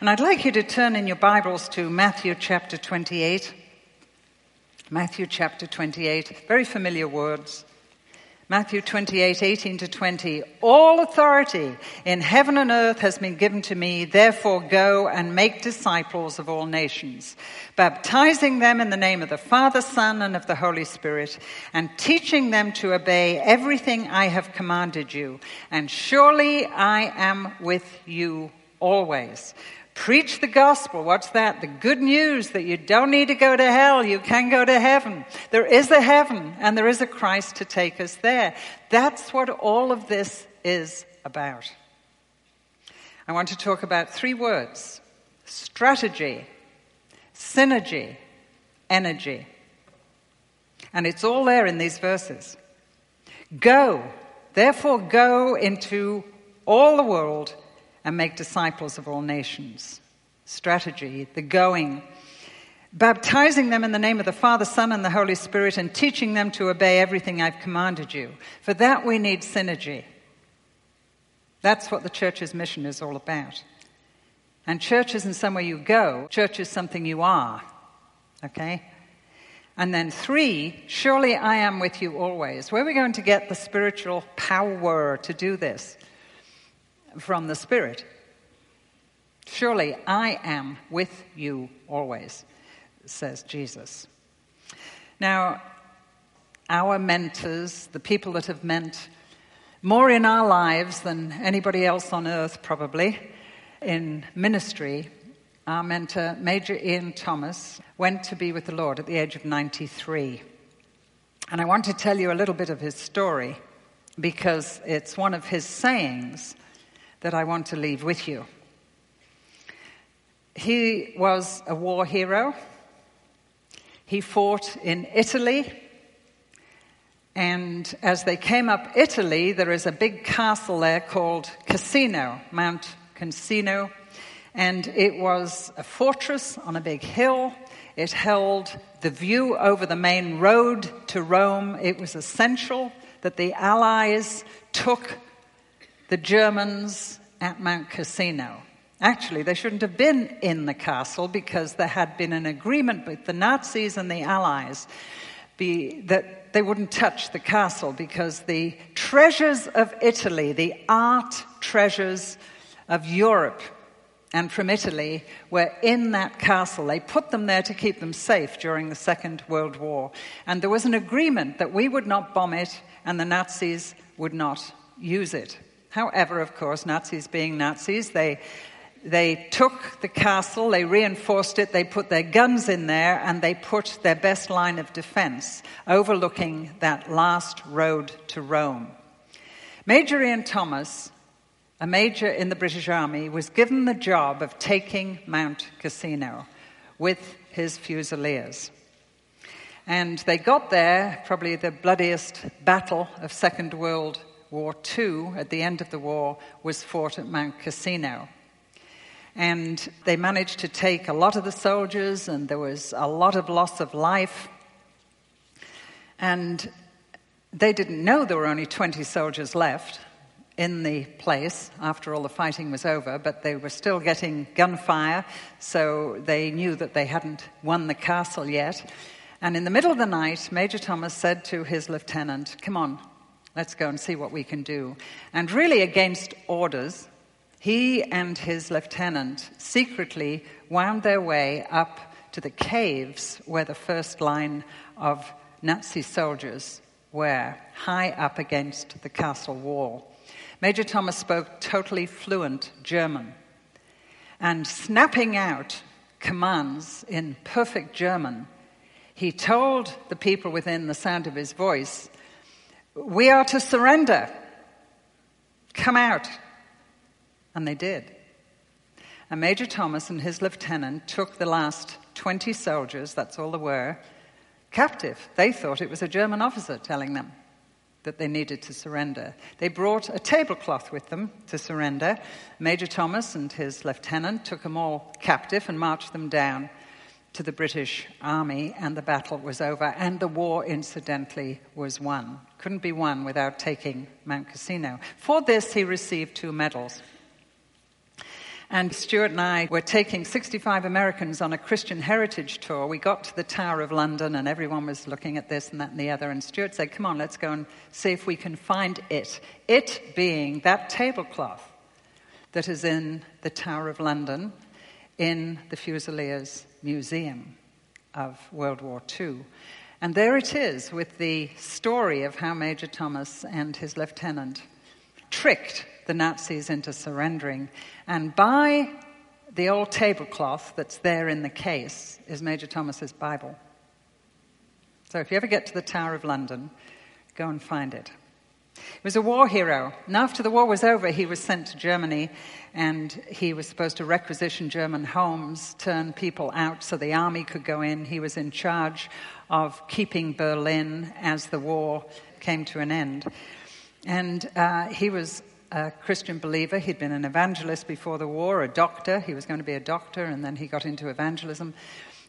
And I'd like you to turn in your Bibles to Matthew chapter 28. Matthew chapter 28, very familiar words. Matthew 28, 18 to 20. All authority in heaven and earth has been given to me. Therefore go and make disciples of all nations, baptizing them in the name of the Father, Son, and of the Holy Spirit, and teaching them to obey everything I have commanded you. And surely I am with you always Preach the gospel. What's that? The good news that you don't need to go to hell. You can go to heaven. There is a heaven and there is a Christ to take us there. That's what all of this is about. I want to talk about three words strategy, synergy, energy. And it's all there in these verses. Go, therefore, go into all the world and make disciples of all nations. Strategy, the going. Baptizing them in the name of the Father, Son, and the Holy Spirit, and teaching them to obey everything I've commanded you. For that we need synergy. That's what the church's mission is all about. And church isn't somewhere you go, church is something you are. Okay? And then three, surely I am with you always. Where are we going to get the spiritual power to do this? From the Spirit. Surely I am with you always, says Jesus. Now, our mentors, the people that have meant more in our lives than anybody else on earth, probably, in ministry, our mentor, Major Ian Thomas, went to be with the Lord at the age of 93. And I want to tell you a little bit of his story because it's one of his sayings that I want to leave with you. He was a war hero. He fought in Italy. And as they came up Italy, there is a big castle there called Cassino, Mount Cassino. And it was a fortress on a big hill. It held the view over the main road to Rome. It was essential that the Allies took the Germans at Mount Cassino. Actually, they shouldn't have been in the castle because there had been an agreement with the Nazis and the Allies be, that they wouldn't touch the castle because the treasures of Italy, the art treasures of Europe and from Italy, were in that castle. They put them there to keep them safe during the Second World War. And there was an agreement that we would not bomb it and the Nazis would not use it. However, of course, Nazis being Nazis, they, they took the castle, they reinforced it, they put their guns in there, and they put their best line of defense overlooking that last road to Rome. Major Ian Thomas, a major in the British Army, was given the job of taking Mount Cassino with his fusiliers. And they got there, probably the bloodiest battle of Second World War II, at the end of the war, was fought at Mount Cassino. And they managed to take a lot of the soldiers, and there was a lot of loss of life. And they didn't know there were only 20 soldiers left in the place after all the fighting was over, but they were still getting gunfire, so they knew that they hadn't won the castle yet. And in the middle of the night, Major Thomas said to his lieutenant, Come on, Let's go and see what we can do. And really, against orders, he and his lieutenant secretly wound their way up to the caves where the first line of Nazi soldiers were, high up against the castle wall. Major Thomas spoke totally fluent German. And snapping out commands in perfect German, he told the people within the sound of his voice we are to surrender. Come out. And they did. And Major Thomas and his lieutenant took the last 20 soldiers, that's all there were, captive. They thought it was a German officer telling them that they needed to surrender. They brought a tablecloth with them to surrender. Major Thomas and his lieutenant took them all captive and marched them down to the British Army, and the battle was over, and the war, incidentally, was won. Couldn't be won without taking Mount Cassino. For this, he received two medals. And Stuart and I were taking 65 Americans on a Christian heritage tour. We got to the Tower of London, and everyone was looking at this and that and the other. And Stuart said, Come on, let's go and see if we can find it. It being that tablecloth that is in the Tower of London in the Fusiliers Museum of World War II. And there it is with the story of how Major Thomas and his lieutenant tricked the Nazis into surrendering. And by the old tablecloth that's there in the case is Major Thomas's Bible. So if you ever get to the Tower of London, go and find it. He was a war hero. And after the war was over, he was sent to Germany and he was supposed to requisition German homes, turn people out so the army could go in. He was in charge of keeping Berlin as the war came to an end. And uh, he was a Christian believer. He'd been an evangelist before the war, a doctor. He was going to be a doctor, and then he got into evangelism.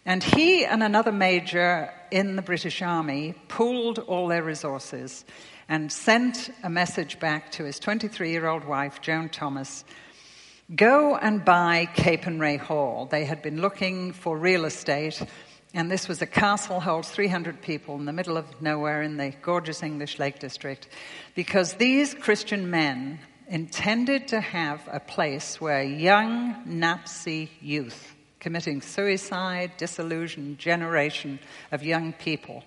And he and another major in the British Army pooled all their resources and sent a message back to his 23 year old wife, Joan Thomas Go and buy Capernwray Hall. They had been looking for real estate, and this was a castle, holds 300 people in the middle of nowhere in the gorgeous English Lake District, because these Christian men intended to have a place where young Nazi youth committing suicide, disillusion, generation of young people.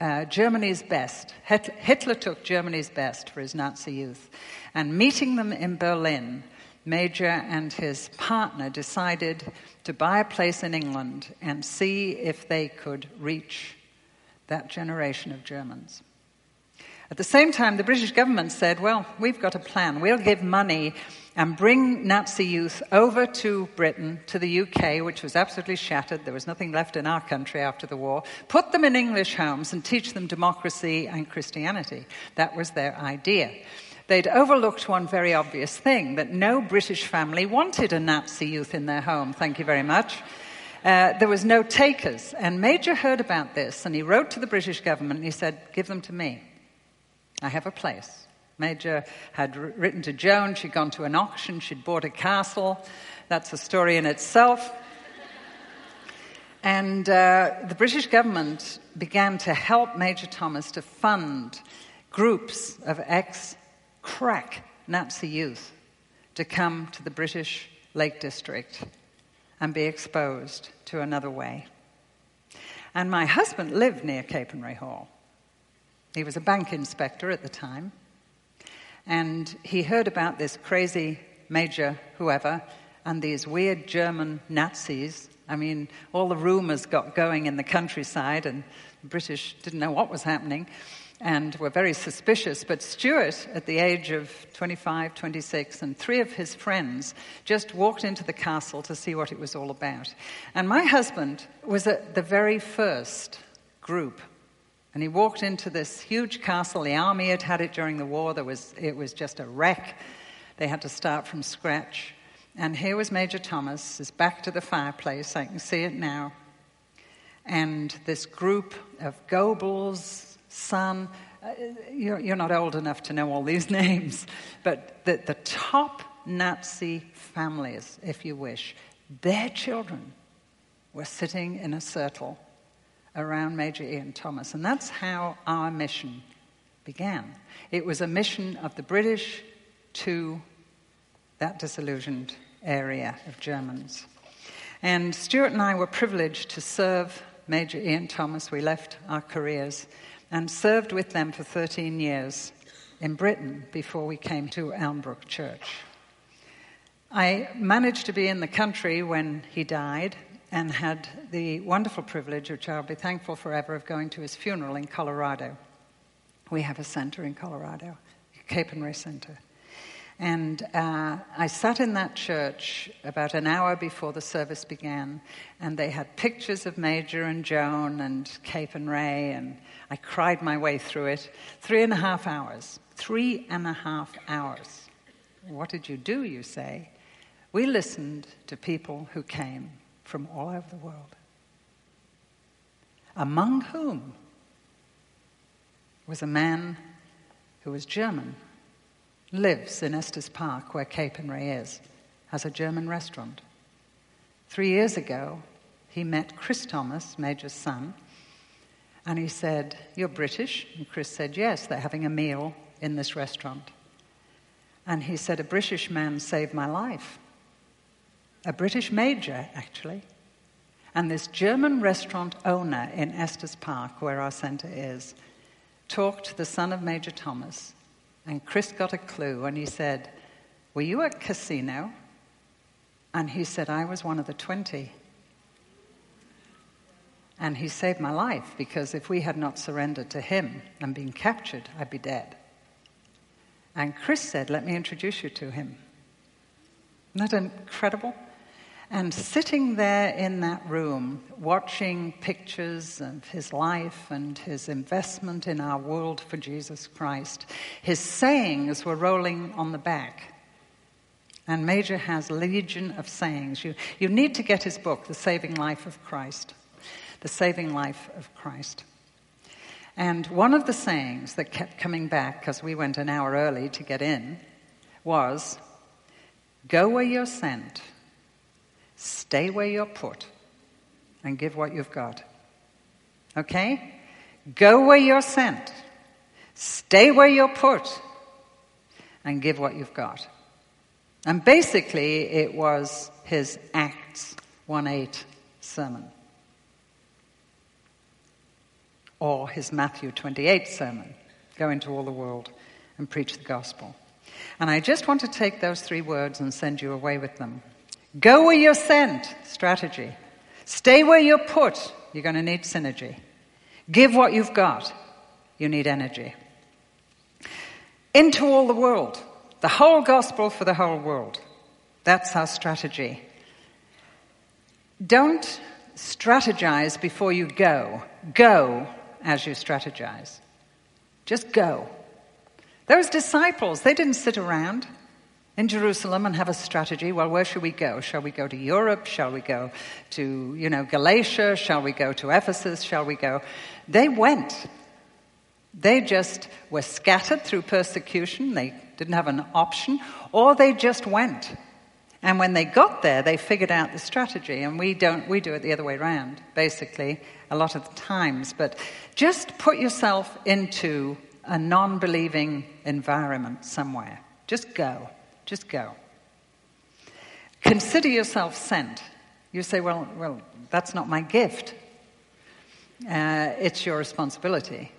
Uh, Germany's best. Hitler took Germany's best for his Nazi youth. And meeting them in Berlin, Major and his partner decided to buy a place in England and see if they could reach that generation of Germans. At the same time, the British government said, Well, we've got a plan. We'll give money and bring Nazi youth over to Britain, to the UK, which was absolutely shattered. There was nothing left in our country after the war. Put them in English homes and teach them democracy and Christianity. That was their idea. They'd overlooked one very obvious thing that no British family wanted a Nazi youth in their home, thank you very much. Uh, there was no takers. And Major heard about this and he wrote to the British government and he said, Give them to me. I have a place. Major had written to Joan, she'd gone to an auction, she'd bought a castle. That's a story in itself. And uh, the British government began to help Major Thomas to fund groups of ex crack Nazi youth to come to the British Lake District and be exposed to another way. And my husband lived near Capernwray Hall. He was a bank inspector at the time. And he heard about this crazy major whoever and these weird German Nazis. I mean, all the rumors got going in the countryside, and the British didn't know what was happening and were very suspicious. But Stuart, at the age of 25, 26, and three of his friends just walked into the castle to see what it was all about. And my husband was at the very first group. And he walked into this huge castle. The army had had it during the war. There was, it was just a wreck. They had to start from scratch. And here was Major Thomas, his back to the fireplace. I can see it now. And this group of Goebbels, son. Uh, you're, you're, not old enough to know all these names, but the, the top Nazi families, if you wish, their children were sitting in a circle around Major Ian Thomas. And that's how our mission began. It was a mission of the British to that disillusioned area of Germans. And Stuart and I were privileged to serve Major Ian Thomas. We left our careers and served with them for 13 years in Britain before we came to Elmbrook Church. I managed to be in the country when he died and had the wonderful privilege, which I'll be thankful forever, of going to his funeral in Colorado. We have a center in Colorado, Capernwray Center. And uh, I sat in that church about an hour before the service began, and they had pictures of Major and Joan and Capernwray, and I cried my way through it. Three and a half hours. Three and a half hours. What did you do, you say? We listened to people who came from all over the world, among whom was a man who was German lives in Estes Park, where Capernwray is, has a German restaurant. Three years ago, he met Chris Thomas, Major's son, and he said, You're British? And Chris said, Yes, they're having a meal in this restaurant. And he said, A British man saved my life. A British major, actually. And this German restaurant owner in Estes Park, where our center is, talked to the son of Major Thomas. And Chris got a clue and he said, Were you at Cassino? And he said, I was one of the 20. And he saved my life because if we had not surrendered to him and been captured, I'd be dead. And Chris said, Let me introduce you to him. Isn't that incredible? And sitting there in that room, watching pictures of his life and his investment in our world for Jesus Christ, his sayings were rolling on the back. And Major has legion of sayings. You, you need to get his book, The Saving Life of Christ. The Saving Life of Christ. And one of the sayings that kept coming back, because we went an hour early to get in, was Go where you're sent, stay where you're put, and give what you've got. Okay? Go where you're sent, stay where you're put, and give what you've got. And basically, it was his Acts 1 8 sermon or his Matthew 28 sermon go into all the world and preach the gospel. And I just want to take those three words and send you away with them. Go where you're sent, strategy. Stay where you're put, you're going to need synergy. Give what you've got, you need energy. Into all the world, the whole gospel for the whole world. That's our strategy. Don't strategize before you go. Go as you strategize. Just go. Those disciples, they didn't sit around in Jerusalem and have a strategy. Well, where should we go? Shall we go to Europe? Shall we go to, you know, Galatia? Shall we go to Ephesus? Shall we go? They went. They just were scattered through persecution. They didn't have an option, or they just went. And when they got there, they figured out the strategy. And we don't, we do it the other way around, basically, a lot of the times. But just put yourself into a non believing environment somewhere. Just go. Just go. Consider yourself sent. You say, well, well that's not my gift. Uh, it's your responsibility,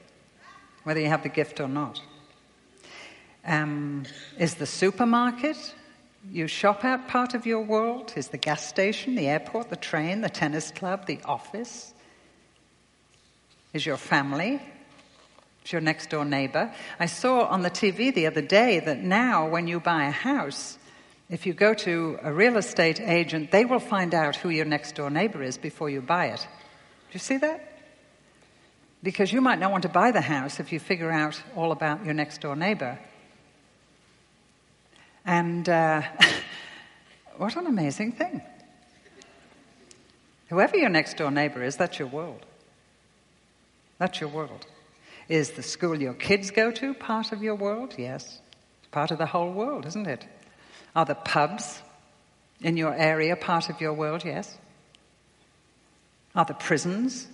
whether you have the gift or not. Um, is the supermarket you shop at part of your world? Is the gas station, the airport, the train, the tennis club, the office? Is your family? Is your next door neighbor? I saw on the TV the other day that now, when you buy a house, if you go to a real estate agent, they will find out who your next door neighbor is before you buy it. Do you see that? Because you might not want to buy the house if you figure out all about your next door neighbor. And uh, what an amazing thing. Whoever your next door neighbor is, that's your world. That's your world. Is the school your kids go to part of your world? Yes. It's part of the whole world, isn't it? Are the pubs in your area part of your world? Yes. Are the prisons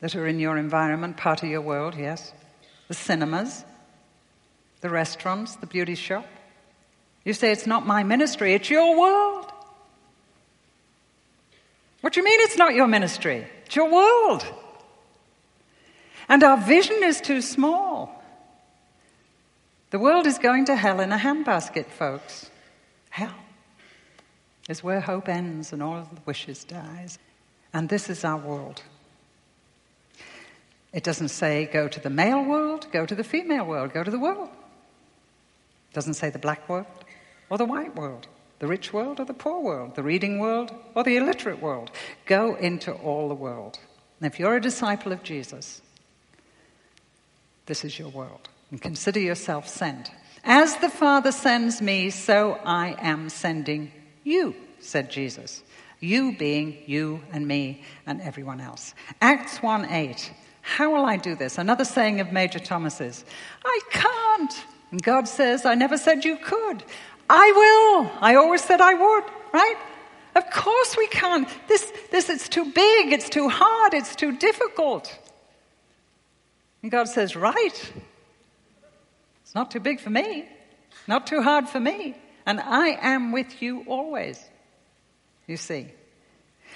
that are in your environment part of your world? Yes. The cinemas, the restaurants, the beauty shop? You say, It's not my ministry, it's your world. What do you mean it's not your ministry? It's your world. And our vision is too small. The world is going to hell in a handbasket, folks. Hell is where hope ends and all the wishes dies. And this is our world. It doesn't say go to the male world, go to the female world, go to the world. It doesn't say the black world or the white world, the rich world or the poor world, the reading world or the illiterate world. Go into all the world. And if you're a disciple of Jesus, this is your world. And consider yourself sent. As the Father sends me, so I am sending you, said Jesus. You being you and me and everyone else. Acts 1 8. How will I do this? Another saying of Major Thomas's I can't. And God says, I never said you could. I will. I always said I would, right? Of course we can't. This, this, it's too big, it's too hard, it's too difficult. And God says, right. It's not too big for me, not too hard for me. And I am with you always, you see.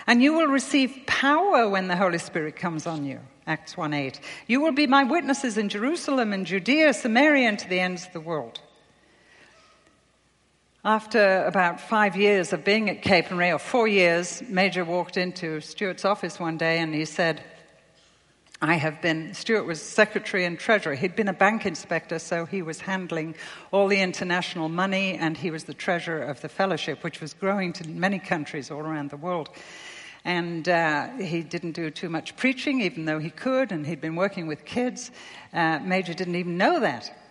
And you will receive power when the Holy Spirit comes on you. Acts 1 8. You will be my witnesses in Jerusalem and Judea, Samaria, and to the ends of the world. After about five years of being at Capernwray, or four years, Major walked into Stuart's office one day and he said, I have been, Stuart was secretary and treasurer. He'd been a bank inspector, so he was handling all the international money, and he was the treasurer of the fellowship, which was growing to many countries all around the world. And uh, he didn't do too much preaching, even though he could, and he'd been working with kids. Uh, Major didn't even know that.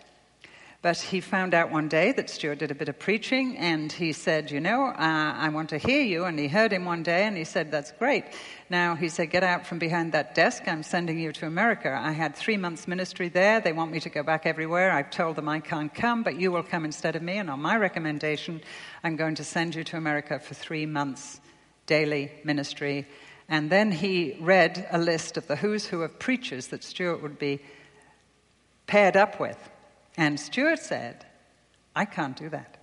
But he found out one day that Stuart did a bit of preaching, and he said, You know, uh, I want to hear you. And he heard him one day, and he said, That's great. Now, he said, Get out from behind that desk. I'm sending you to America. I had three months' ministry there. They want me to go back everywhere. I've told them I can't come, but you will come instead of me. And on my recommendation, I'm going to send you to America for three months' daily ministry. And then he read a list of the who's who of preachers that Stuart would be paired up with. And Stuart said, I can't do that.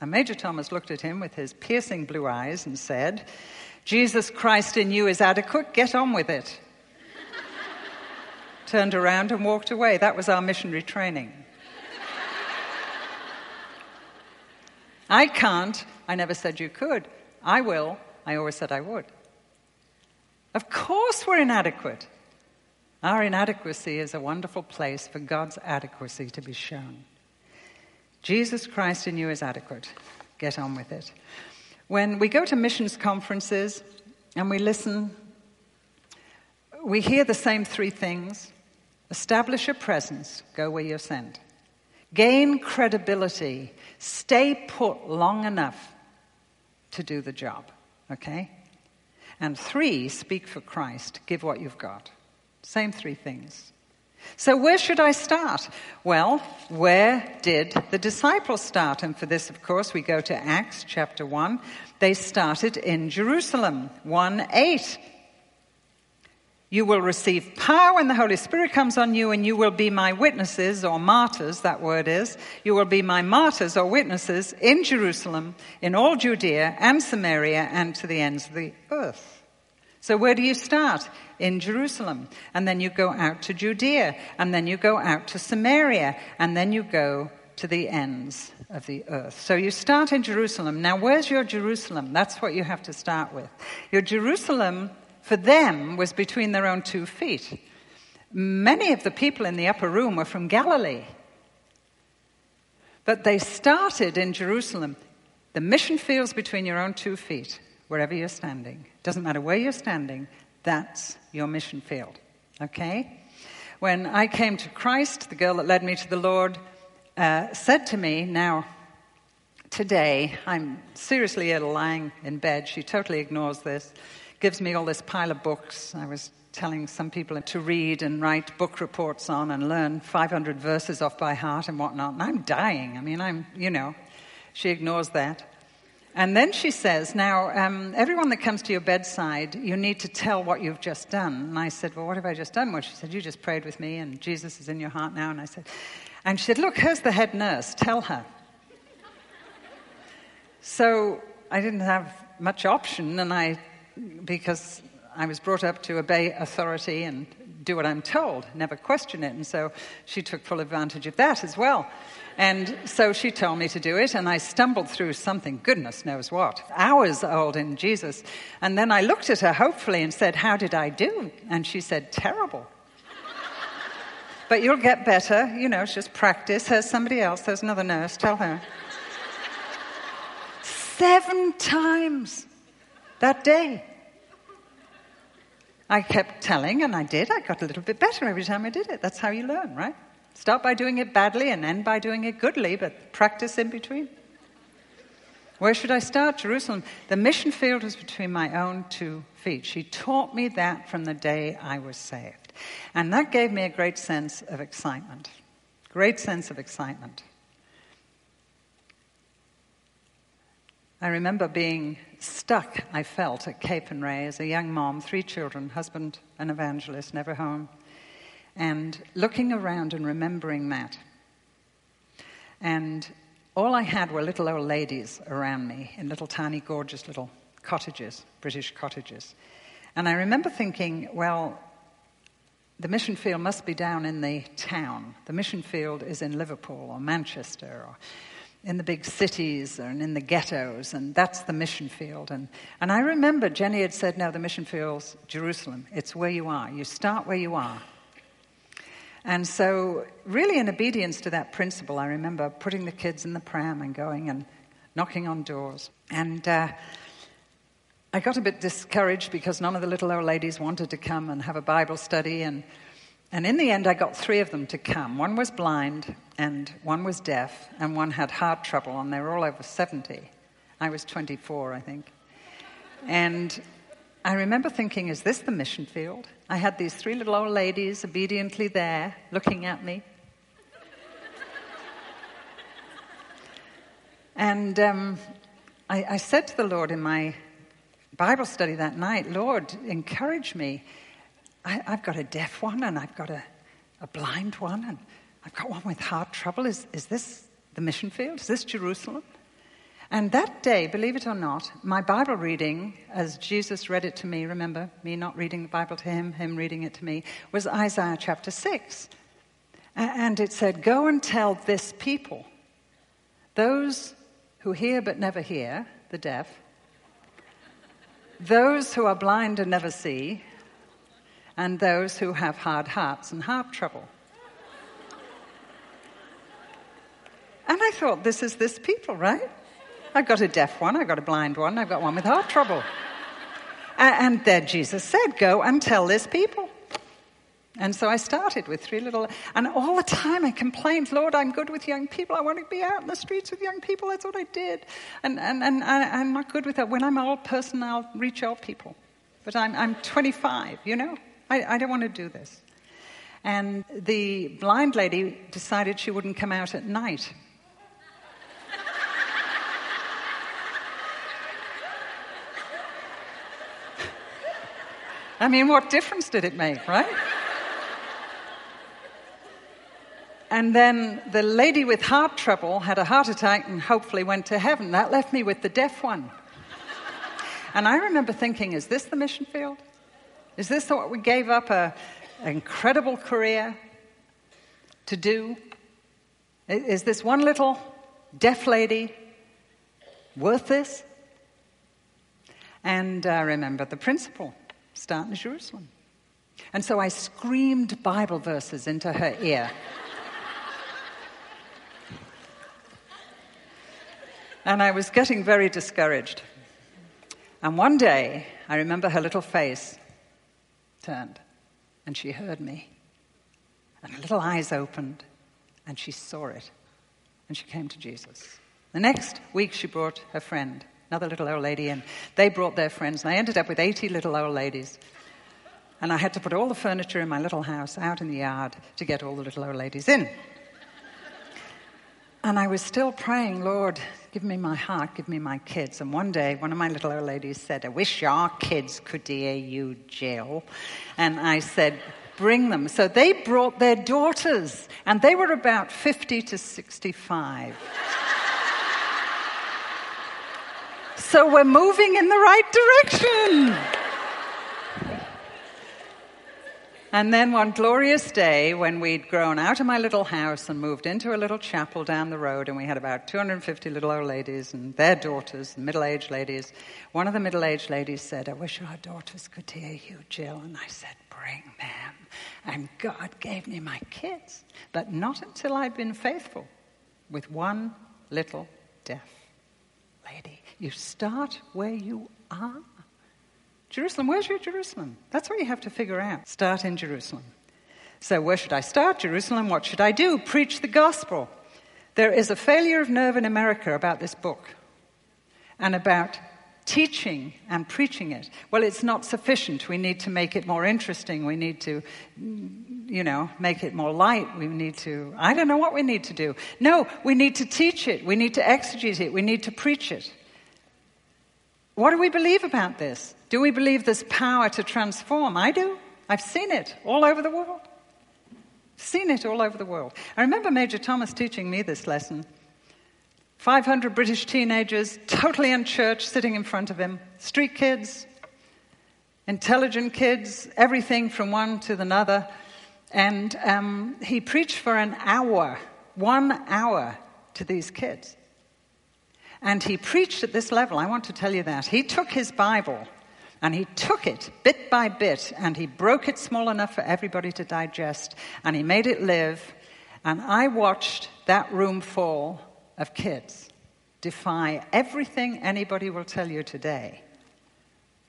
And Major Thomas looked at him with his piercing blue eyes and said, Jesus Christ in you is adequate, get on with it. Turned around and walked away. That was our missionary training. I can't. I never said you could. I will. I always said I would. Of course, we're inadequate. Our inadequacy is a wonderful place for God's adequacy to be shown. Jesus Christ in you is adequate. Get on with it. When we go to missions conferences and we listen, we hear the same three things establish a presence, go where you're sent, gain credibility, stay put long enough to do the job. Okay? And three, speak for Christ, give what you've got. Same three things. So, where should I start? Well, where did the disciples start? And for this, of course, we go to Acts chapter 1. They started in Jerusalem, 1 8. You will receive power when the Holy Spirit comes on you, and you will be my witnesses, or martyrs, that word is. You will be my martyrs or witnesses in Jerusalem, in all Judea and Samaria, and to the ends of the earth. So, where do you start? In Jerusalem. And then you go out to Judea. And then you go out to Samaria. And then you go to the ends of the earth. So, you start in Jerusalem. Now, where's your Jerusalem? That's what you have to start with. Your Jerusalem, for them, was between their own two feet. Many of the people in the upper room were from Galilee. But they started in Jerusalem. The mission field's between your own two feet wherever you're standing. Doesn't matter where you're standing, that's your mission field. Okay? When I came to Christ, the girl that led me to the Lord uh, said to me, Now, today, I'm seriously ill, lying in bed. She totally ignores this, gives me all this pile of books. I was telling some people to read and write book reports on and learn 500 verses off by heart and whatnot. And I'm dying. I mean, I'm, you know, she ignores that. And then she says, Now, um, everyone that comes to your bedside, you need to tell what you've just done. And I said, Well, what have I just done? Well, she said, You just prayed with me, and Jesus is in your heart now. And I said, And she said, Look, here's the head nurse. Tell her. so I didn't have much option, and I, because I was brought up to obey authority and do what I'm told, never question it. And so she took full advantage of that as well. And so she told me to do it, and I stumbled through something, goodness knows what, hours old in Jesus. And then I looked at her hopefully and said, How did I do? And she said, Terrible. but you'll get better, you know, just practice. There's somebody else, there's another nurse, tell her. Seven times that day. I kept telling, and I did. I got a little bit better every time I did it. That's how you learn, right? Start by doing it badly and end by doing it goodly, but practice in between. Where should I start? Jerusalem. The mission field was between my own two feet. She taught me that from the day I was saved. And that gave me a great sense of excitement. Great sense of excitement. I remember being stuck, I felt, at Capernwray as a young mom, three children, husband, an evangelist, never home, and looking around and remembering that. And all I had were little old ladies around me in little tiny, gorgeous little cottages, British cottages. And I remember thinking, well, the mission field must be down in the town. The mission field is in Liverpool or Manchester or in the big cities and in the ghettos, and that's the mission field. And, and I remember Jenny had said, No, the mission field's Jerusalem. It's where you are. You start where you are. And so, really, in obedience to that principle, I remember putting the kids in the pram and going and knocking on doors. And uh, I got a bit discouraged because none of the little old ladies wanted to come and have a Bible study. And and in the end, I got three of them to come. One was blind, and one was deaf, and one had heart trouble, and they were all over 70. I was 24, I think. And I remember thinking, is this the mission field? I had these three little old ladies obediently there, looking at me. and um, I, I said to the Lord in my Bible study that night, Lord, encourage me I, have got a deaf one and I've got a, a blind one and I've got one with heart trouble. Is, is this the mission field? Is this Jerusalem? And that day, believe it or not, my Bible reading, as Jesus read it to me, remember me not reading the Bible to him, him reading it to me, was Isaiah chapter 6. And it said, Go and tell this people, those who hear but never hear, the deaf, those who are blind and never see, and those who have hard hearts and heart trouble. And I thought, this is this people, right? I've got a deaf one, I've got a blind one, I've got one with heart trouble. And then Jesus said, Go and tell this people. And so I started with three little, and all the time I complained, Lord, I'm good with young people. I want to be out in the streets with young people. That's what I did. And, and, and I'm not good with that. When I'm an old person, I'll reach old people. But I'm, I'm 25, you know? I, I don't want to do this. And the blind lady decided she wouldn't come out at night. I mean, what difference did it make, right? And then the lady with heart trouble had a heart attack and hopefully went to heaven. That left me with the deaf one. And I remember thinking, is this the mission field? Is this what we gave up a, an incredible career to do? Is this one little deaf lady worth this? And I remember the principle start in Jerusalem. And so I screamed Bible verses into her ear. and I was getting very discouraged. And one day, I remember her little face turned and she heard me. And her little eyes opened and she saw it and she came to Jesus. The next week, she brought her friend, another little old lady in. They brought their friends, and I ended up with 80 little old ladies. And I had to put all the furniture in my little house out in the yard to get all the little old ladies in. And I was still praying, Lord, give me my heart, give me my kids. And one day, one of my little old ladies said, I wish our kids could hear you, Jill. And I said, bring them. So they brought their daughters, and they were about 50 to 65. So we're moving in the right direction. And then one glorious day, when we'd grown out of my little house and moved into a little chapel down the road, and we had about 250 little old ladies and their daughters, middle aged ladies, one of the middle aged ladies said, I wish our daughters could hear you, Jill. And I said, Bring them. And God gave me my kids, but not until I'd been faithful with one little deaf lady. You start where you are. Jerusalem, where's your Jerusalem? That's what you have to figure out. Start in Jerusalem. So, where should I start? Jerusalem, what should I do? Preach the gospel. There is a failure of nerve in America about this book and about teaching and preaching it. Well, it's not sufficient. We need to make it more interesting. We need to, you know, make it more light. We need to, I don't know what we need to do. No, we need to teach it. We need to exegete it. We need to preach it. What do we believe about this? Do we believe there's power to transform? I do. I've seen it all over the world. Seen it all over the world. I remember Major Thomas teaching me this lesson. 500 British teenagers, totally unchurched, sitting in front of him. Street kids, intelligent kids, everything from one to another. And um, he preached for an hour, one hour, to these kids. And he preached at this level. I want to tell you that. He took his Bible and he took it bit by bit and he broke it small enough for everybody to digest and he made it live. And I watched that room full of kids defy everything anybody will tell you today.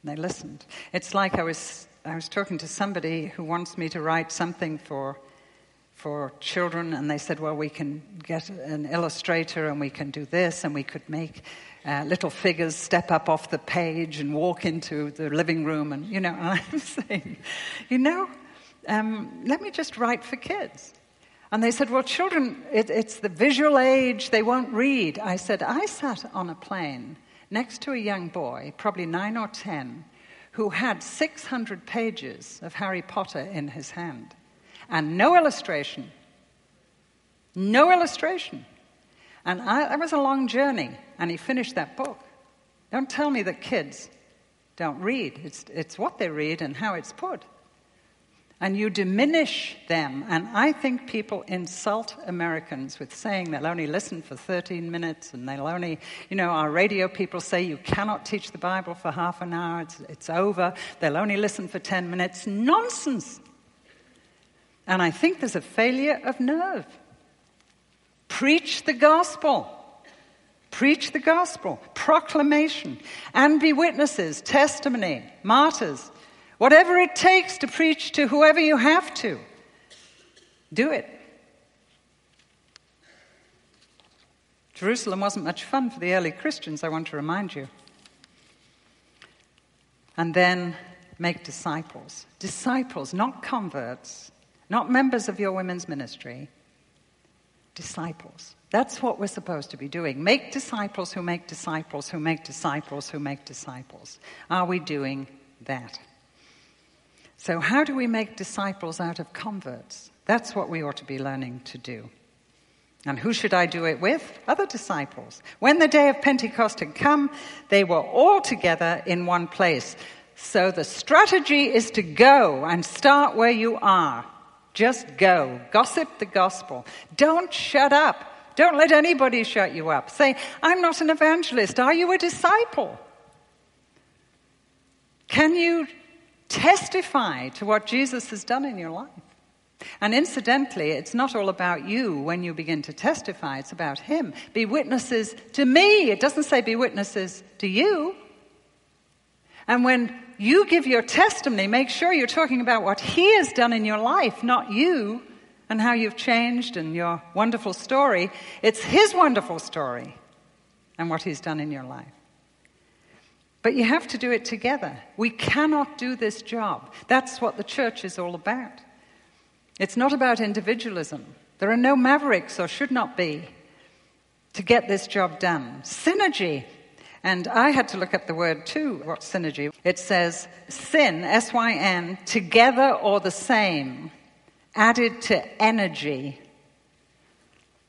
And they listened. It's like I was, I was talking to somebody who wants me to write something for, for children, and they said, Well, we can get an illustrator and we can do this, and we could make uh, little figures step up off the page and walk into the living room. And, you know, and I'm saying, you know, um, let me just write for kids. And they said, Well, children, it, it's the visual age, they won't read. I said, I sat on a plane next to a young boy, probably nine or ten, who had 600 pages of Harry Potter in his hand and no illustration. No illustration. And I, that was a long journey, and he finished that book. Don't tell me that kids don't read. It's, it's what they read and how it's put. And you diminish them. And I think people insult Americans with saying they'll only listen for 13 minutes and they'll only, you know, our radio people say you cannot teach the Bible for half an hour, it's, it's over, they'll only listen for 10 minutes. Nonsense. And I think there's a failure of nerve. Preach the gospel. Preach the gospel, proclamation, and be witnesses, testimony, martyrs. Whatever it takes to preach to whoever you have to, do it. Jerusalem wasn't much fun for the early Christians, I want to remind you. And then make disciples. Disciples, not converts, not members of your women's ministry, disciples. That's what we're supposed to be doing. Make disciples who make disciples who make disciples who make disciples. Are we doing that? So, how do we make disciples out of converts? That's what we ought to be learning to do. And who should I do it with? Other disciples. When the day of Pentecost had come, they were all together in one place. So the strategy is to go and start where you are. Just go. Gossip the gospel. Don't shut up. Don't let anybody shut you up. Say, I'm not an evangelist. Are you a disciple? Can you testify to what Jesus has done in your life? And incidentally, it's not all about you when you begin to testify, it's about Him. Be witnesses to me. It doesn't say be witnesses to you. And when you give your testimony, make sure you're talking about what He has done in your life, not you and how you've changed and your wonderful story. It's His wonderful story and what He's done in your life. But you have to do it together. We cannot do this job. That's what the church is all about. It's not about individualism. There are no mavericks, or should not be, to get this job done. Synergy and I had to look up the word too, what synergy. It says syn, S Y N, together or the same, added to energy.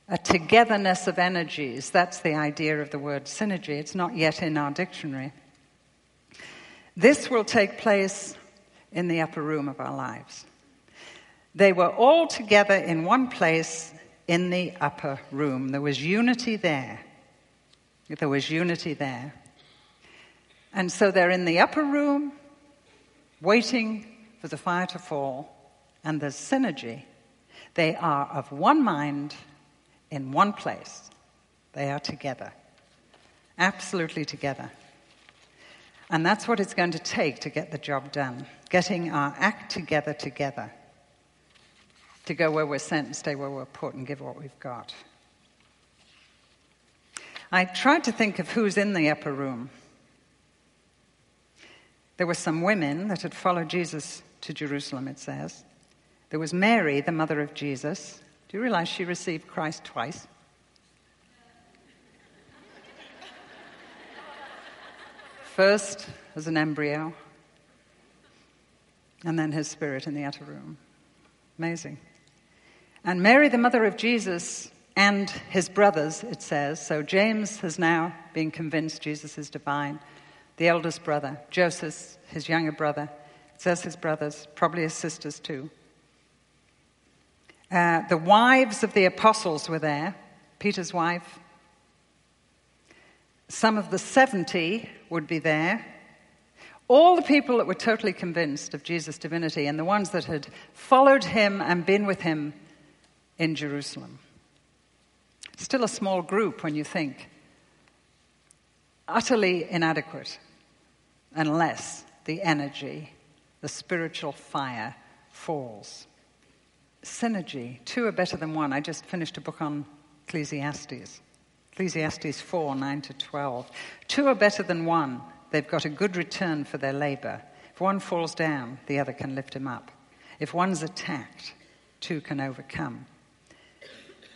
A togetherness of energies. That's the idea of the word synergy. It's not yet in our dictionary. This will take place in the upper room of our lives. They were all together in one place in the upper room. There was unity there. There was unity there. And so they're in the upper room, waiting for the fire to fall, and there's synergy. They are of one mind in one place. They are together, absolutely together. And that's what it's going to take to get the job done getting our act together together to go where we're sent and stay where we're put and give what we've got. I tried to think of who's in the upper room. There were some women that had followed Jesus to Jerusalem, it says. There was Mary, the mother of Jesus. Do you realize she received Christ twice? first as an embryo, and then his spirit in the upper room. Amazing. And Mary, the mother of Jesus, and his brothers, it says. So James has now been convinced Jesus is divine. The eldest brother, Joseph, his younger brother, it says his brothers, probably his sisters too. Uh, the wives of the apostles were there, Peter's wife. Some of the 70 would be there. All the people that were totally convinced of Jesus' divinity and the ones that had followed him and been with him in Jerusalem. Still a small group when you think. Utterly inadequate unless the energy, the spiritual fire falls synergy. Two are better than one. I just finished a book on Ecclesiastes. Ecclesiastes 4 9 to 12. Two are better than one. They've got a good return for their labor. If one falls down, the other can lift him up. If one's attacked, two can overcome.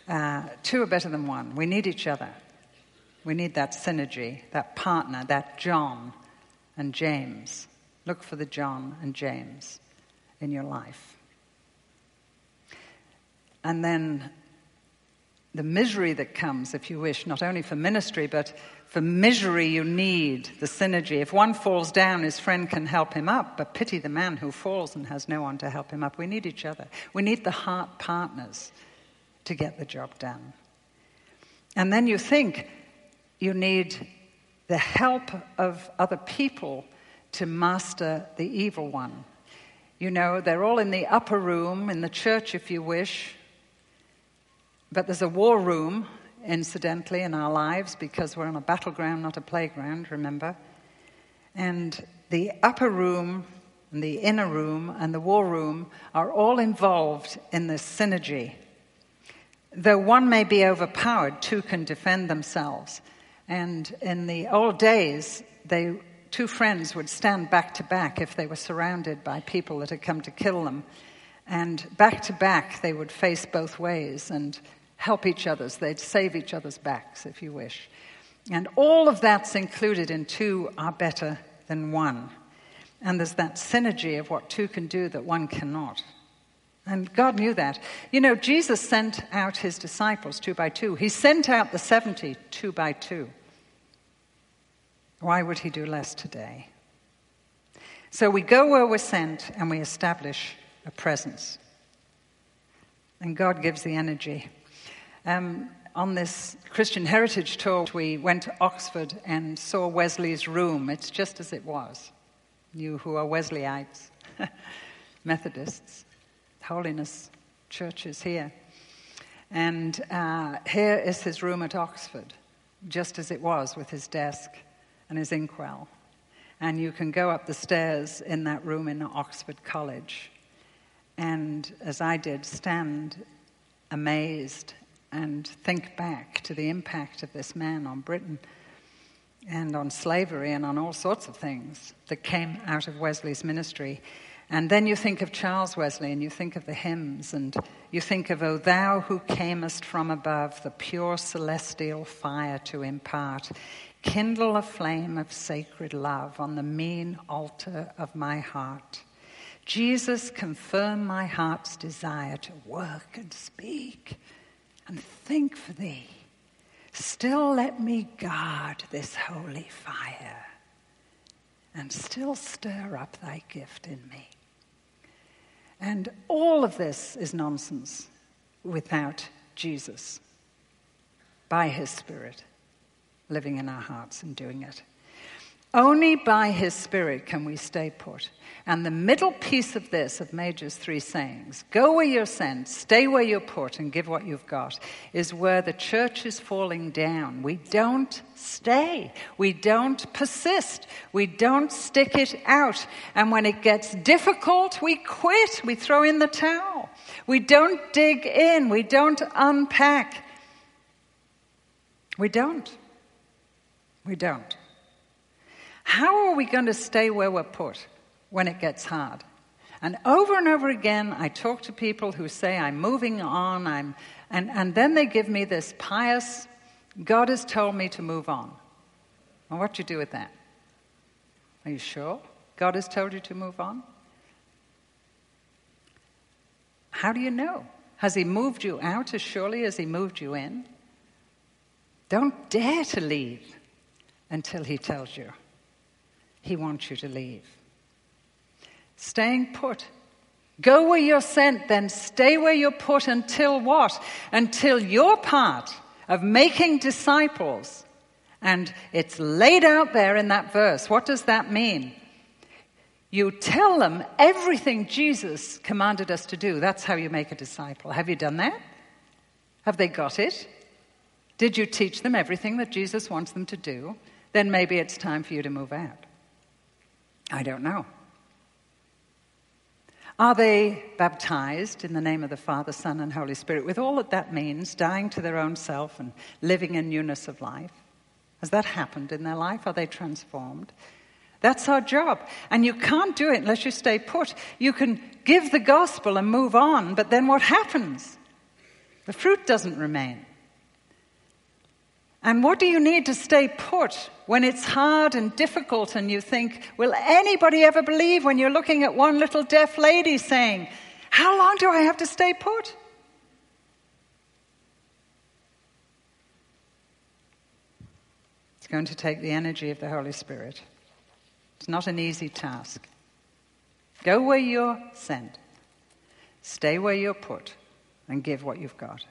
Uh, two are better than one. We need each other. We need that synergy, that partner, that John and James. Look for the John and James in your life. And then the misery that comes, if you wish, not only for ministry, but for misery, you need the synergy. If one falls down, his friend can help him up, but pity the man who falls and has no one to help him up. We need each other. We need the heart partners to get the job done. And then you think you need the help of other people to master the evil one. You know, they're all in the upper room, in the church, if you wish, but there's a war room, incidentally, in our lives because we're on a battleground, not a playground, remember? And the upper room and the inner room and the war room are all involved in this synergy. Though one may be overpowered, two can defend themselves. And in the old days, they, two friends would stand back to back if they were surrounded by people that had come to kill them. And back to back, they would face both ways and help each other's. They'd save each other's backs, if you wish. And all of that's included in two are better than one. And there's that synergy of what two can do that one cannot. And God knew that. You know, Jesus sent out his disciples two by two. He sent out the 70 two by two. Why would he do less today? So we go where we're sent and we establish a presence. And God gives the energy. Um, on this Christian Heritage tour, we went to Oxford and saw Wesley's room. It's just as it was. You who are Wesleyites, Methodists, holiness churches here. And uh, here is his room at Oxford, just as it was with his desk and his inkwell. And you can go up the stairs in that room in Oxford College. And as I did, stand amazed and think back to the impact of this man on Britain and on slavery and on all sorts of things that came out of Wesley's ministry. And then you think of Charles Wesley and you think of the hymns and you think of, O thou who camest from above, the pure celestial fire to impart, kindle a flame of sacred love on the mean altar of my heart. Jesus, confirm my heart's desire to work and speak and think for thee. Still let me guard this holy fire and still stir up thy gift in me. And all of this is nonsense without Jesus, by his Spirit, living in our hearts and doing it. Only by his Spirit can we stay put. And the middle piece of this, of Major's three sayings, go where you're sent, stay where you're put, and give what you've got, is where the church is falling down. We don't stay. We don't persist. We don't stick it out. And when it gets difficult, we quit. We throw in the towel. We don't dig in. We don't unpack. We don't. We don't. How are we going to stay where we're put? when it gets hard. And over and over again, I talk to people who say, I'm moving on, I'm, and, and then they give me this pious, God has told me to move on. Well, what do you do with that? Are you sure? God has told you to move on? How do you know? Has He moved you out as surely as He moved you in? Don't dare to leave until He tells you. He wants you to leave. Staying put. Go where you're sent, then stay where you're put until what? Until your part of making disciples. And it's laid out there in that verse. What does that mean? You tell them everything Jesus commanded us to do. That's how you make a disciple. Have you done that? Have they got it? Did you teach them everything that Jesus wants them to do? Then maybe it's time for you to move out. I don't know. Are they baptized in the name of the Father, Son, and Holy Spirit, with all that that means, dying to their own self and living in newness of life? Has that happened in their life? Are they transformed? That's our job. And you can't do it unless you stay put. You can give the gospel and move on, but then what happens? The fruit doesn't remain. And what do you need to stay put when it's hard and difficult and you think, will anybody ever believe when you're looking at one little deaf lady saying, How long do I have to stay put? It's going to take the energy of the Holy Spirit. It's not an easy task. Go where you're sent, stay where you're put, and give what you've got.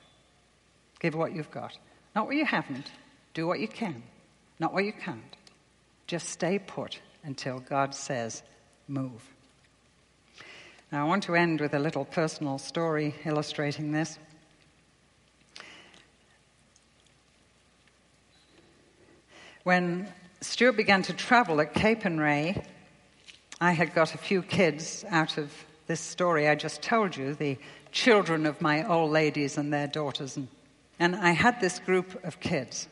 Give what you've got. Not what you haven't. Do what you can, not what you can't. Just stay put until God says, move. Now, I want to end with a little personal story illustrating this. When Stuart began to travel at Capernwray, I had got a few kids out of this story I just told you, the children of my old ladies and their daughters. And, and I had this group of kids.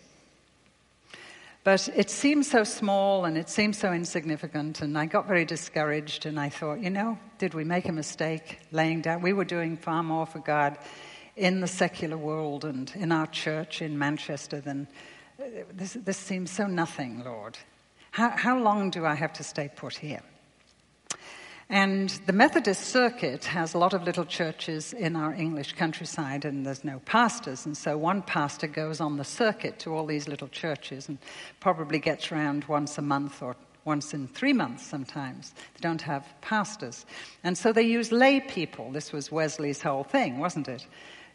But it seemed so small and it seemed so insignificant, and I got very discouraged. And I thought, you know, did we make a mistake laying down? We were doing far more for God in the secular world and in our church in Manchester than this, this seems so nothing, Lord. How, how long do I have to stay put here? And the Methodist circuit has a lot of little churches in our English countryside, and there's no pastors. And so one pastor goes on the circuit to all these little churches and probably gets around once a month or once in three months sometimes. They don't have pastors. And so they use lay people. This was Wesley's whole thing, wasn't it?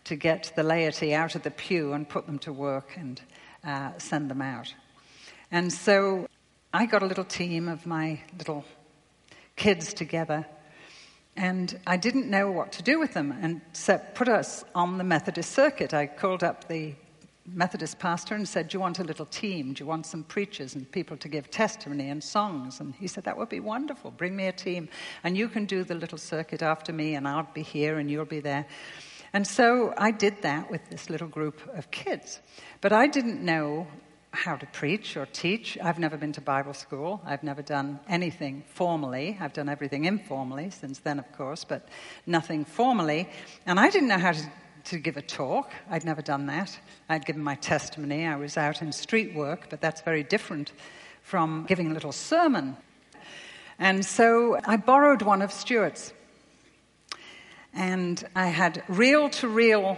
To get the laity out of the pew and put them to work and uh, send them out. And so I got a little team of my little kids together, and I didn't know what to do with them, and so put us on the Methodist circuit. I called up the Methodist pastor and said, Do you want a little team? Do you want some preachers and people to give testimony and songs? And he said, That would be wonderful. Bring me a team, and you can do the little circuit after me, and I'll be here and you'll be there. And so I did that with this little group of kids. But I didn't know how to preach or teach. I've never been to Bible school. I've never done anything formally. I've done everything informally since then, of course, but nothing formally. And I didn't know how to, to give a talk. I'd never done that. I'd given my testimony. I was out in street work, but that's very different from giving a little sermon. And so I borrowed one of Stuart's and I had reel to reel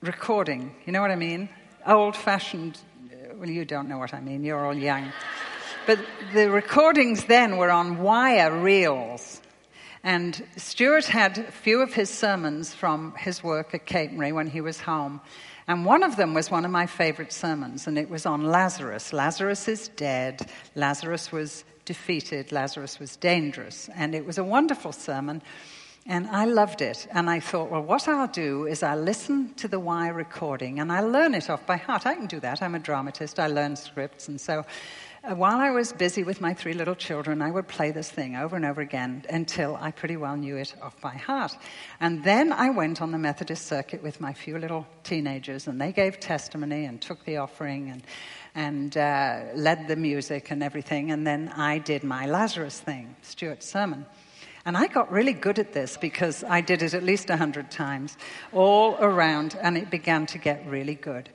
recording. You know what I mean? Old fashioned, uh, well, you don't know what I mean, you're all young. But the recordings then were on wire reels. And Stuart had a few of his sermons from his work at Capernwray when he was home. And one of them was one of my favorite sermons, and it was on Lazarus. Lazarus is dead. Lazarus was defeated. Lazarus was dangerous. And it was a wonderful sermon. And I loved it. And I thought, well, what I'll do is I'll listen to the wire recording and I'll learn it off by heart. I can do that. I'm a dramatist. I learn scripts. And so uh, while I was busy with my three little children, I would play this thing over and over again until I pretty well knew it off by heart. And then I went on the Methodist circuit with my few little teenagers, and they gave testimony and took the offering and, and uh, led the music and everything. And then I did my Lazarus thing, Stuart's sermon. And I got really good at this because I did it at least 100 times all around, and it began to get really good.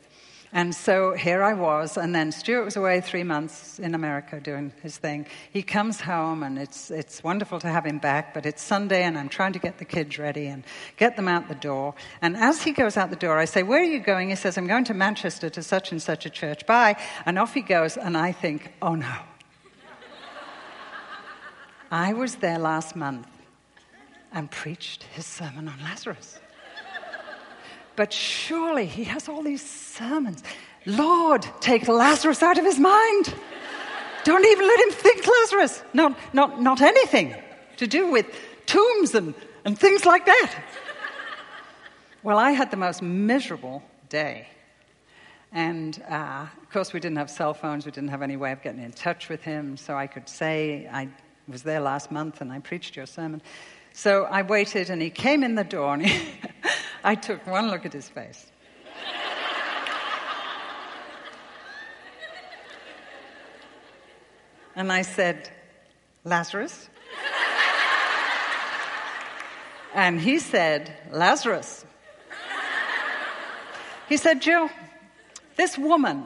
And so here I was, and then Stuart was away three months in America doing his thing. He comes home, and it's, it's wonderful to have him back, but it's Sunday, and I'm trying to get the kids ready and get them out the door. And as he goes out the door, I say, Where are you going? He says, I'm going to Manchester to such and such a church. Bye. And off he goes, and I think, Oh no. I was there last month and preached his sermon on Lazarus. But surely he has all these sermons. Lord, take Lazarus out of his mind. Don't even let him think Lazarus. Not, not, not anything to do with tombs and, and things like that. well, I had the most miserable day. And uh, of course, we didn't have cell phones, we didn't have any way of getting in touch with him, so I could say, I was there last month and I preached your sermon. So I waited, and he came in the door, and he, I took one look at his face. and I said, Lazarus? and he said, Lazarus. He said, Jill, this woman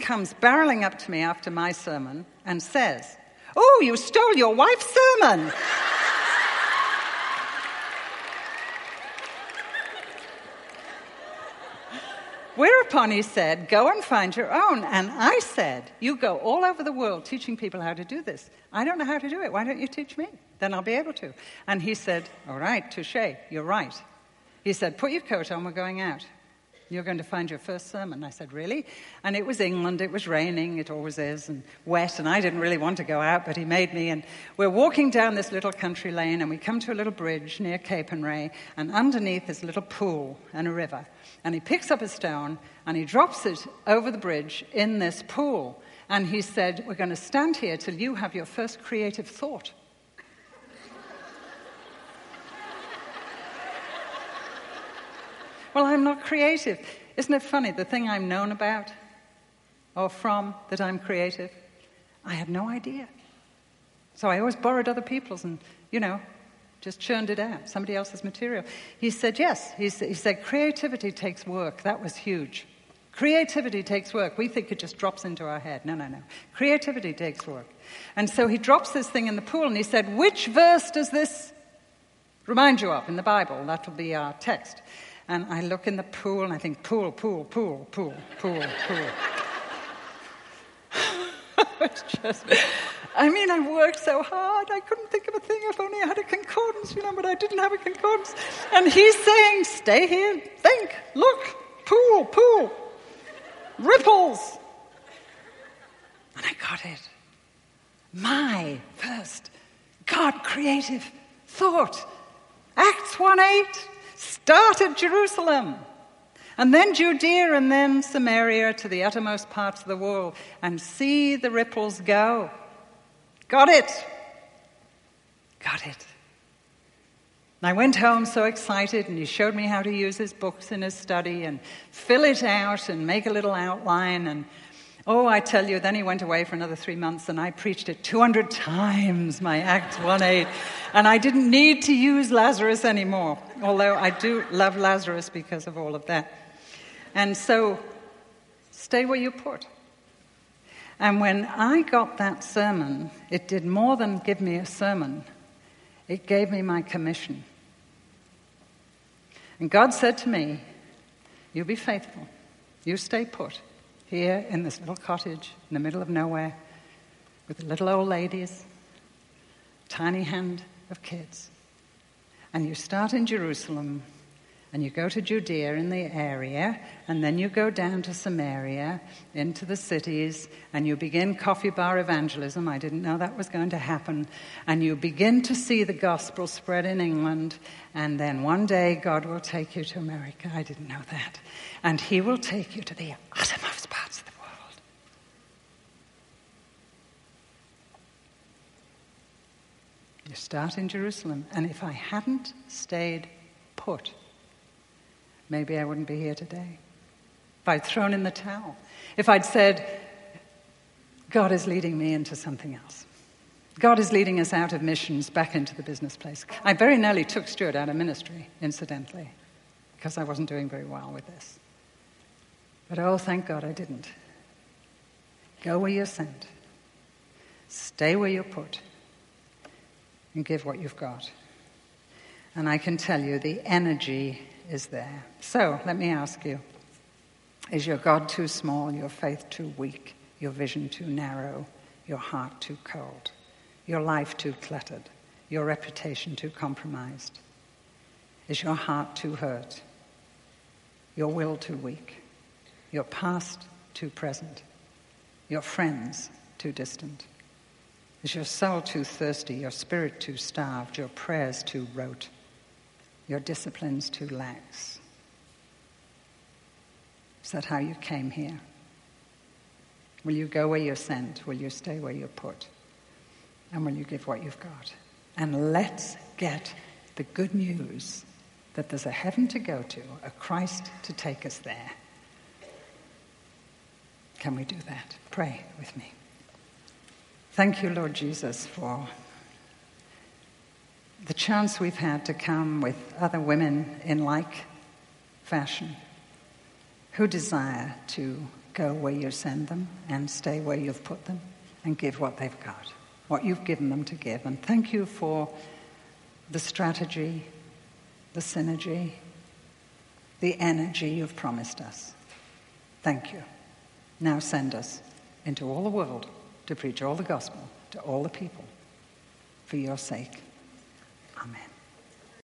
comes barreling up to me after my sermon and says, Oh, you stole your wife's sermon. Whereupon he said, Go and find your own. And I said, You go all over the world teaching people how to do this. I don't know how to do it. Why don't you teach me? Then I'll be able to. And he said, All right, touche, you're right. He said, Put your coat on, we're going out. You're going to find your first sermon. I said, Really? And it was England, it was raining, it always is, and wet, and I didn't really want to go out, but he made me. And we're walking down this little country lane, and we come to a little bridge near Capernwray, and underneath is a little pool and a river. And he picks up a stone and he drops it over the bridge in this pool. And he said, We're going to stand here till you have your first creative thought. Well, I'm not creative. Isn't it funny? The thing I'm known about or from that I'm creative, I had no idea. So I always borrowed other people's and, you know, just churned it out, somebody else's material. He said, Yes. He, he said, Creativity takes work. That was huge. Creativity takes work. We think it just drops into our head. No, no, no. Creativity takes work. And so he drops this thing in the pool and he said, Which verse does this remind you of in the Bible? That'll be our text. And I look in the pool and I think, Pool, pool, pool, pool, pool, pool. it's just. I mean, I worked so hard, I couldn't think of a thing if only I had a concordance, you know, but I didn't have a concordance. And he's saying, Stay here, think, look, pool, pool, ripples. And I got it. My first God creative thought. Acts 1 8 started Jerusalem. And then Judea and then Samaria to the uttermost parts of the world and see the ripples go. Got it. Got it. And I went home so excited, and he showed me how to use his books in his study and fill it out and make a little outline. And oh, I tell you, then he went away for another three months, and I preached it 200 times, my Acts 1 8. And I didn't need to use Lazarus anymore, although I do love Lazarus because of all of that. And so, stay where you put. And when I got that sermon, it did more than give me a sermon, it gave me my commission. And God said to me, You be faithful, you stay put here in this little cottage in the middle of nowhere with little old ladies, tiny hand of kids. And you start in Jerusalem and you go to Judea in the area, and then you go down to Samaria, into the cities, and you begin coffee bar evangelism. I didn't know that was going to happen. And you begin to see the gospel spread in England, and then one day God will take you to America. I didn't know that. And He will take you to the uttermost parts of the world. You start in Jerusalem, and if I hadn't stayed put, maybe I wouldn't be here today. If I'd thrown in the towel, if I'd said, God is leading me into something else. God is leading us out of missions back into the business place. I very nearly took Stuart out of ministry, incidentally, because I wasn't doing very well with this. But oh, thank God I didn't. Go where you're sent, stay where you're put, and give what you've got. And I can tell you the energy is there. So let me ask you is your God too small, your faith too weak, your vision too narrow, your heart too cold, your life too cluttered, your reputation too compromised? Is your heart too hurt, your will too weak, your past too present, your friends too distant? Is your soul too thirsty, your spirit too starved, your prayers too rote, your disciplines too lax? Is that how you came here? Will you go where you're sent? Will you stay where you're put? And will you give what you've got? And let's get the good news that there's a heaven to go to, a Christ to take us there. Can we do that? Pray with me. Thank you, Lord Jesus, for the chance we've had to come with other women in like fashion who desire to go where you send them and stay where you've put them and give what they've got, what you've given them to give. And thank you for the strategy, the synergy, the energy you've promised us. Thank you. Now send us into all the world to preach all the gospel to all the people for your sake.